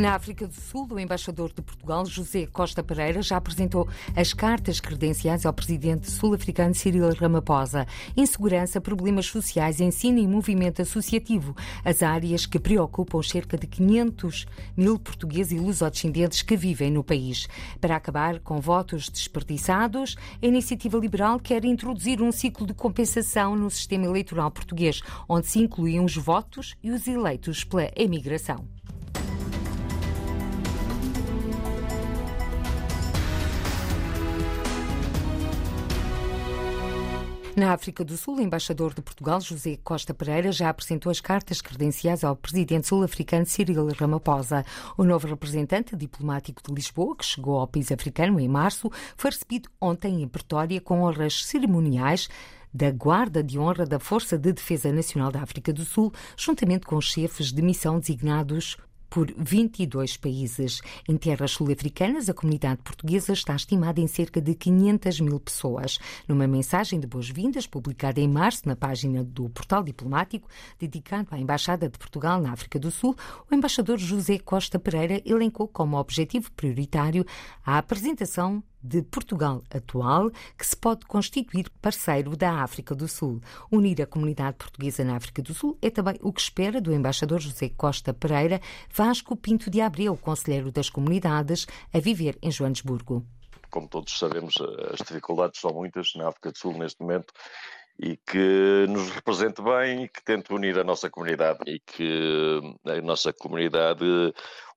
Na África do Sul, o embaixador de Portugal, José Costa Pereira, já apresentou as cartas credenciais ao presidente sul-africano Cyril Ramaphosa. Insegurança, problemas sociais, ensino e movimento associativo, as áreas que preocupam cerca de 500 mil portugueses e lusodescendentes que vivem no país. Para acabar com votos desperdiçados, a Iniciativa Liberal quer introduzir um ciclo de compensação no sistema eleitoral português, onde se incluem os votos e os eleitos pela emigração. Na África do Sul, o embaixador de Portugal, José Costa Pereira, já apresentou as cartas credenciais ao presidente sul-africano Cyril Ramaphosa. O novo representante diplomático de Lisboa, que chegou ao país africano em março, foi recebido ontem em Pretória com honras cerimoniais da Guarda de Honra da Força de Defesa Nacional da África do Sul, juntamente com chefes de missão designados por 22 países. Em terras sul-africanas, a comunidade portuguesa está estimada em cerca de 500 mil pessoas. Numa mensagem de boas-vindas publicada em março na página do Portal Diplomático, dedicado à Embaixada de Portugal na África do Sul, o embaixador José Costa Pereira elencou como objetivo prioritário a apresentação de Portugal atual, que se pode constituir parceiro da África do Sul. Unir a comunidade portuguesa na África do Sul é também o que espera do embaixador José Costa Pereira, Vasco Pinto de Abreu, conselheiro das comunidades, a viver em Joanesburgo. Como todos sabemos, as dificuldades são muitas na África do Sul neste momento e que nos represente bem e que tente unir a nossa comunidade e que a nossa comunidade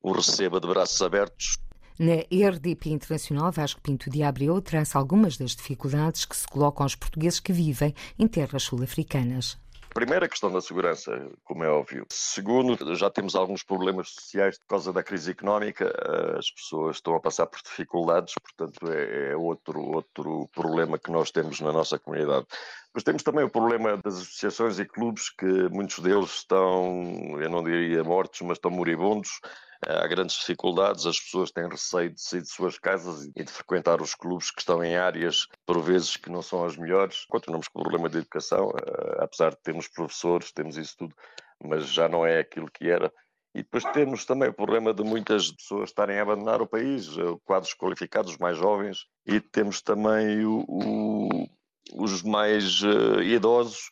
o receba de braços abertos na RDP Internacional, Vasco Pinto de Abreu traça algumas das dificuldades que se colocam aos portugueses que vivem em terras sul-africanas. Primeiro, a questão da segurança, como é óbvio. Segundo, já temos alguns problemas sociais por causa da crise económica. As pessoas estão a passar por dificuldades, portanto, é, é outro, outro problema que nós temos na nossa comunidade. Mas temos também o problema das associações e clubes, que muitos deles estão, eu não diria mortos, mas estão moribundos há grandes dificuldades, as pessoas têm receio de sair de suas casas e de frequentar os clubes que estão em áreas, por vezes, que não são as melhores. Continuamos com o problema de educação, eh, apesar de termos professores, temos isso tudo, mas já não é aquilo que era. E depois temos também o problema de muitas pessoas estarem a abandonar o país, eh, quadros qualificados, mais jovens, e temos também o, o, os mais uh, idosos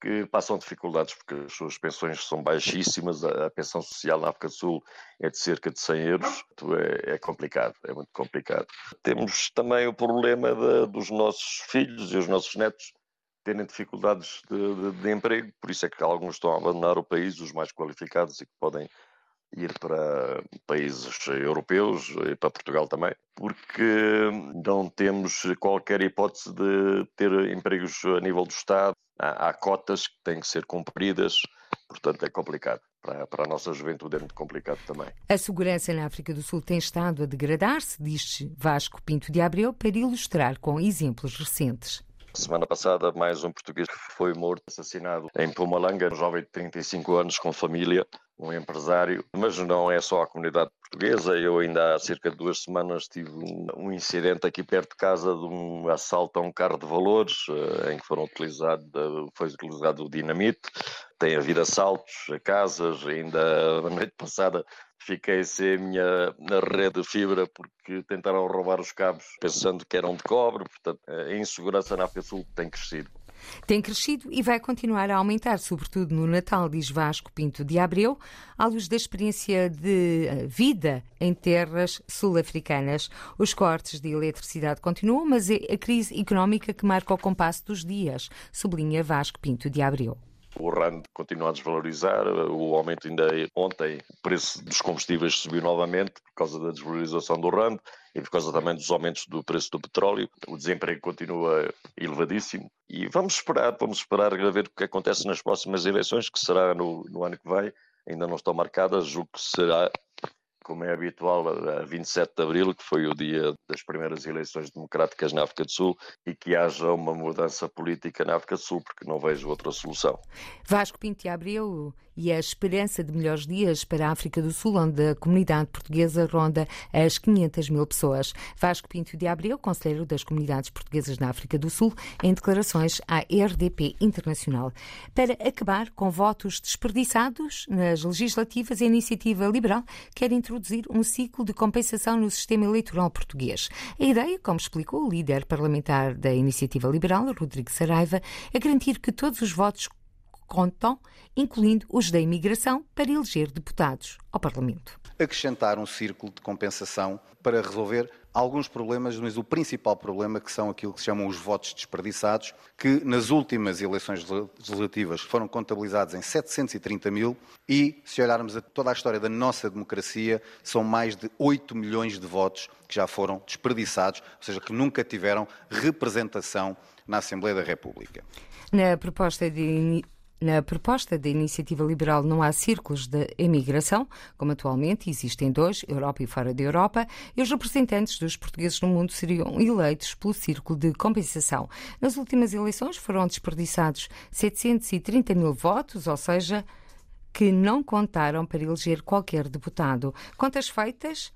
que passam dificuldades porque as suas pensões são baixíssimas, a, pensão social na África do Sul é de cerca de 100 euros, é, é complicado, é muito complicado. Temos também o problema de, dos nossos filhos e os nossos netos terem dificuldades de, de, de, emprego, por isso é que alguns estão a abandonar o país, os mais qualificados e que podem ir para países europeus e para Portugal também, porque não temos qualquer hipótese de ter empregos a nível do Estado. Há, há cotas que têm que ser cumpridas, portanto é complicado. Para, para, a nossa juventude é muito complicado também. A segurança na África do Sul tem estado a degradar-se, diz Vasco Pinto de Abreu, para ilustrar com exemplos recentes. Semana passada, mais um português foi morto, assassinado em Pumalanga, um jovem de 35 anos com família, um empresário. Mas não é só a comunidade portuguesa. Eu ainda há cerca de duas semanas tive um, incidente aqui perto de casa de um assalto a um carro de valores, eh, em que foram utilizado, foi utilizado o dinamite. Tem havido assaltos a casas, ainda a noite passada fiquei sem a minha na rede de fibra porque tentaram roubar os cabos pensando que eram de cobre. Portanto, a insegurança na África Sul tem crescido. Tem crescido e vai continuar a aumentar, sobretudo no Natal, diz Vasco Pinto de Abreu, à luz da experiência de eh, vida em terras sul-africanas. Os cortes de eletricidade continuam, mas é a crise económica que marca o compasso dos dias, sublinha Vasco Pinto de Abreu. O RAND continua a desvalorizar, o aumento ainda é ontem, o preço dos combustíveis subiu novamente por causa da desvalorização do RAND e por causa também dos aumentos do preço do petróleo. O desemprego continua elevadíssimo e vamos esperar, vamos esperar a ver o que acontece nas próximas eleições, que será no, no ano que vem. Ainda não estão marcadas, julgo que será como é habitual, a 27 de abril, que foi o dia das primeiras eleições democráticas na África do Sul, e que haja uma mudança política na África do Sul, porque não vejo outra solução. Vasco Pinto Abreu e a esperança de melhores dias para a África do Sul, onde a comunidade portuguesa ronda as 500 mil pessoas. Vasco Pinto de Abreu, conselheiro das comunidades portuguesas na África do Sul, em declarações à RDP Internacional. Para acabar com votos desperdiçados nas legislativas, a Iniciativa Liberal quer introduzir um ciclo de compensação no sistema eleitoral português. A ideia, como explicou o líder parlamentar da Iniciativa Liberal, Rodrigo Saraiva, é garantir que todos os votos contam, incluindo os da imigração, para eleger deputados ao Parlamento. Acrescentar um círculo de compensação para resolver alguns problemas, mas o principal problema que são aquilo que se chamam os votos desperdiçados, que nas últimas eleições legislativas foram contabilizados em 730 mil e, se olharmos a toda a história da nossa democracia, são mais de 8 milhões de votos que já foram desperdiçados, ou seja, que nunca tiveram representação na Assembleia da República. Na proposta de na proposta da Iniciativa Liberal não há círculos de emigração, como atualmente existem dois, Europa e fora da Europa, e os representantes dos portugueses no mundo seriam eleitos pelo círculo de compensação. Nas últimas eleições foram desperdiçados 730 mil votos, ou seja, que não contaram para eleger qualquer deputado. Contas feitas,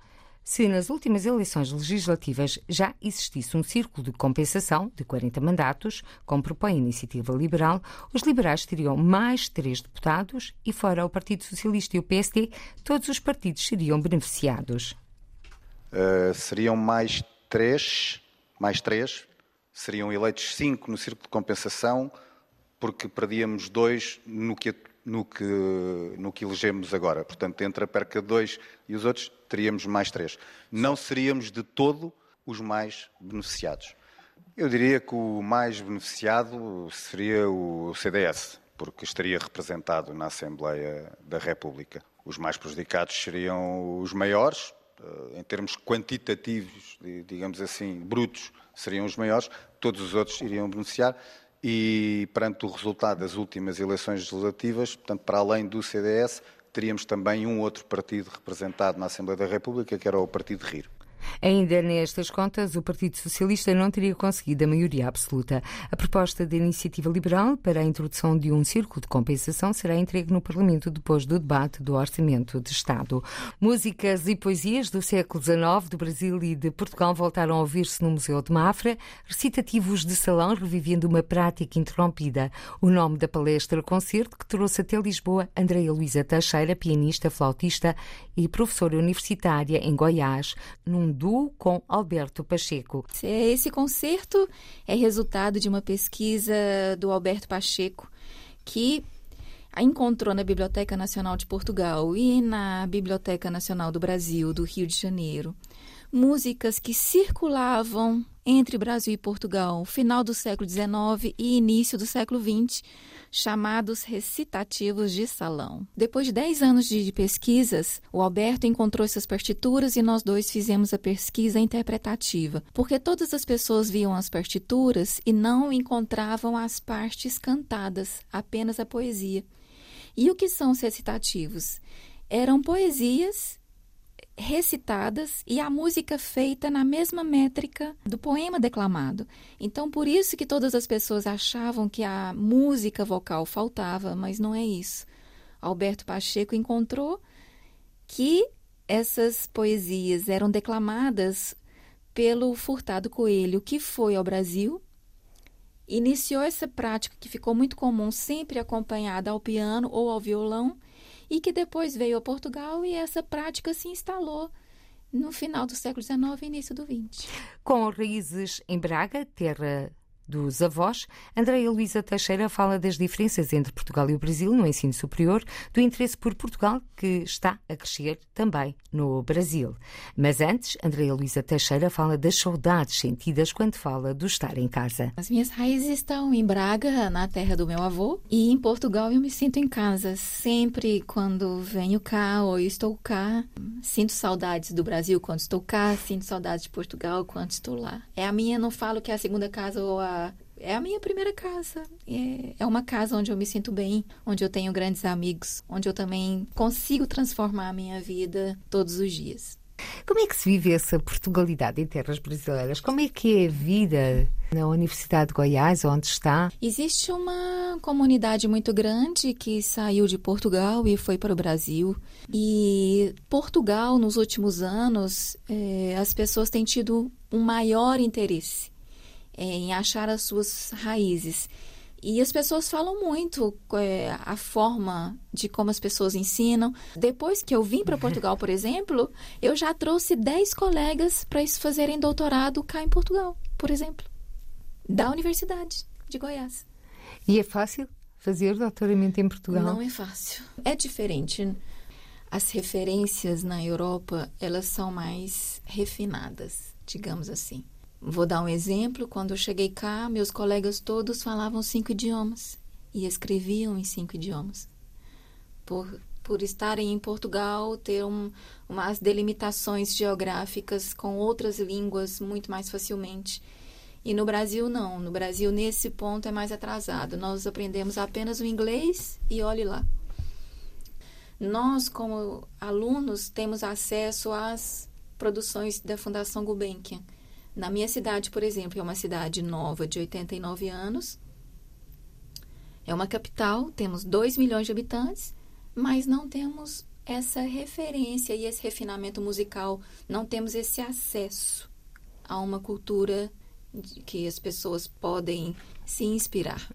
se nas últimas eleições legislativas já existisse um círculo de compensação de 40 mandatos, como propõe a Iniciativa Liberal, os liberais teriam mais três deputados e, fora o Partido Socialista e o PSD, todos os partidos seriam beneficiados. Uh, seriam mais três, mais três, seriam eleitos cinco no círculo de compensação, porque perdíamos dois no que no que, no que elegemos agora. Portanto, entre a perca de dois e os outros, teríamos mais três. Não seríamos de todo os mais beneficiados. Eu diria que o mais beneficiado seria o CDS, porque estaria representado na Assembleia da República. Os mais prejudicados seriam os maiores, eh, em termos quantitativos, digamos assim, brutos, seriam os maiores, todos os outros iriam beneficiar e perante o resultado das últimas eleições legislativas, portanto, para além do CDS, teríamos também um outro partido representado na Assembleia da República, que era o Partido Rir. Ainda nestas contas, o Partido Socialista não teria conseguido a maioria absoluta. A proposta da Iniciativa Liberal para a introdução de um círculo de compensação será entregue no Parlamento depois do debate do Orçamento de Estado. Músicas e poesias do século XIX, do Brasil e de Portugal voltaram a ouvir-se no Museu de Mafra, recitativos de salão revivendo uma prática interrompida. O nome da palestra concerto que trouxe até Lisboa Andreia Luísa Teixeira, pianista, flautista e professora universitária em Goiás, num duo com Alberto Pacheco. Esse concerto é resultado de uma pesquisa do Alberto Pacheco, que encontrou na Biblioteca Nacional de Portugal e na Biblioteca Nacional do Brasil, do Rio de Janeiro, músicas que circulavam entre Brasil e Portugal, final do século XIX e início do século XX, chamados recitativos de salão. Depois de 10 anos de pesquisas, o Alberto encontrou essas partituras e nós dois fizemos a pesquisa interpretativa, porque todas as pessoas viam as partituras e não encontravam as partes cantadas, apenas a poesia. E o que são os recitativos? Eram poesias recitadas e a música feita na mesma métrica do poema declamado. Então, por isso que todas as pessoas achavam que a música vocal faltava, mas não é isso. Alberto Pacheco encontrou que essas poesias eram declamadas pelo Furtado Coelho, que foi ao Brasil, iniciou essa prática que ficou muito comum, sempre acompanhada ao piano ou ao violão, e que depois veio a Portugal e essa prática se instalou no final do século XIX e início do XX. Com raízes em Braga, terra dos avós, Andréia Luísa Teixeira fala das diferenças entre Portugal e o Brasil no ensino superior, do interesse por Portugal que está a crescer também no Brasil. Mas antes, Andréia Luísa Teixeira fala das saudades sentidas quando fala do estar em casa. As minhas raízes estão em Braga, na terra do meu avô, e em Portugal eu me sinto em casa. Sempre quando venho cá ou estou cá, sinto saudades do Brasil quando estou cá, sinto saudades de Portugal quando estou lá. É a minha, não falo que é a segunda casa ou a é a minha primeira casa. É, é uma casa onde eu me sinto bem, onde eu tenho grandes amigos, onde eu também consigo transformar a minha vida todos os dias. Como é que se vive essa Portugalidade em terras brasileiras? Como é que é a vida na Universidade de Goiás, onde está? Existe uma comunidade muito grande que saiu de Portugal e foi para o Brasil. E Portugal, nos últimos anos, é, as pessoas têm tido um maior interesse em achar as suas raízes. E as pessoas falam muito é, a forma de como as pessoas ensinam. Depois que eu vim para Portugal, por exemplo, eu já trouxe 10 colegas para fazerem doutorado cá em Portugal, por exemplo, da Universidade de Goiás. E é fácil fazer doutoramento em Portugal? Não é fácil. É diferente. As referências na Europa, elas são mais refinadas, digamos assim. Vou dar um exemplo. Quando eu cheguei cá, meus colegas todos falavam cinco idiomas e escreviam em cinco idiomas. Por, por estarem em Portugal, ter um, umas delimitações geográficas com outras línguas muito mais facilmente. E no Brasil, não. No Brasil, nesse ponto, é mais atrasado. Nós aprendemos apenas o inglês e olhe lá. Nós, como alunos, temos acesso às produções da Fundação Gulbenkian na minha cidade, por exemplo, é uma cidade nova de 89 anos. É uma capital, temos 2 milhões de habitantes, mas não temos essa referência e esse refinamento musical, não temos esse acesso a uma cultura que as pessoas podem se inspirar.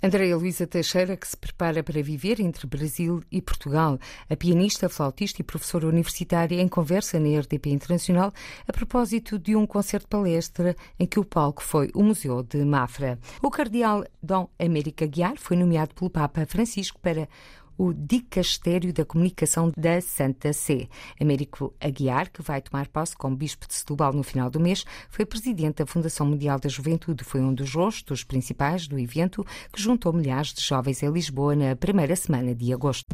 Andréia Luísa Teixeira, que se prepara para viver entre Brasil e Portugal. A pianista, flautista e professora universitária em conversa na RDP Internacional a propósito de um concerto-palestra em que o palco foi o Museu de Mafra. O cardeal Dom América Guiar foi nomeado pelo Papa Francisco para o Dicastério da Comunicação da Santa Sé. Américo Aguiar, que vai tomar posse como Bispo de Setúbal no final do mês, foi presidente da Fundação Mundial da Juventude. Foi um dos rostos principais do evento que juntou milhares de jovens em Lisboa na primeira semana de agosto.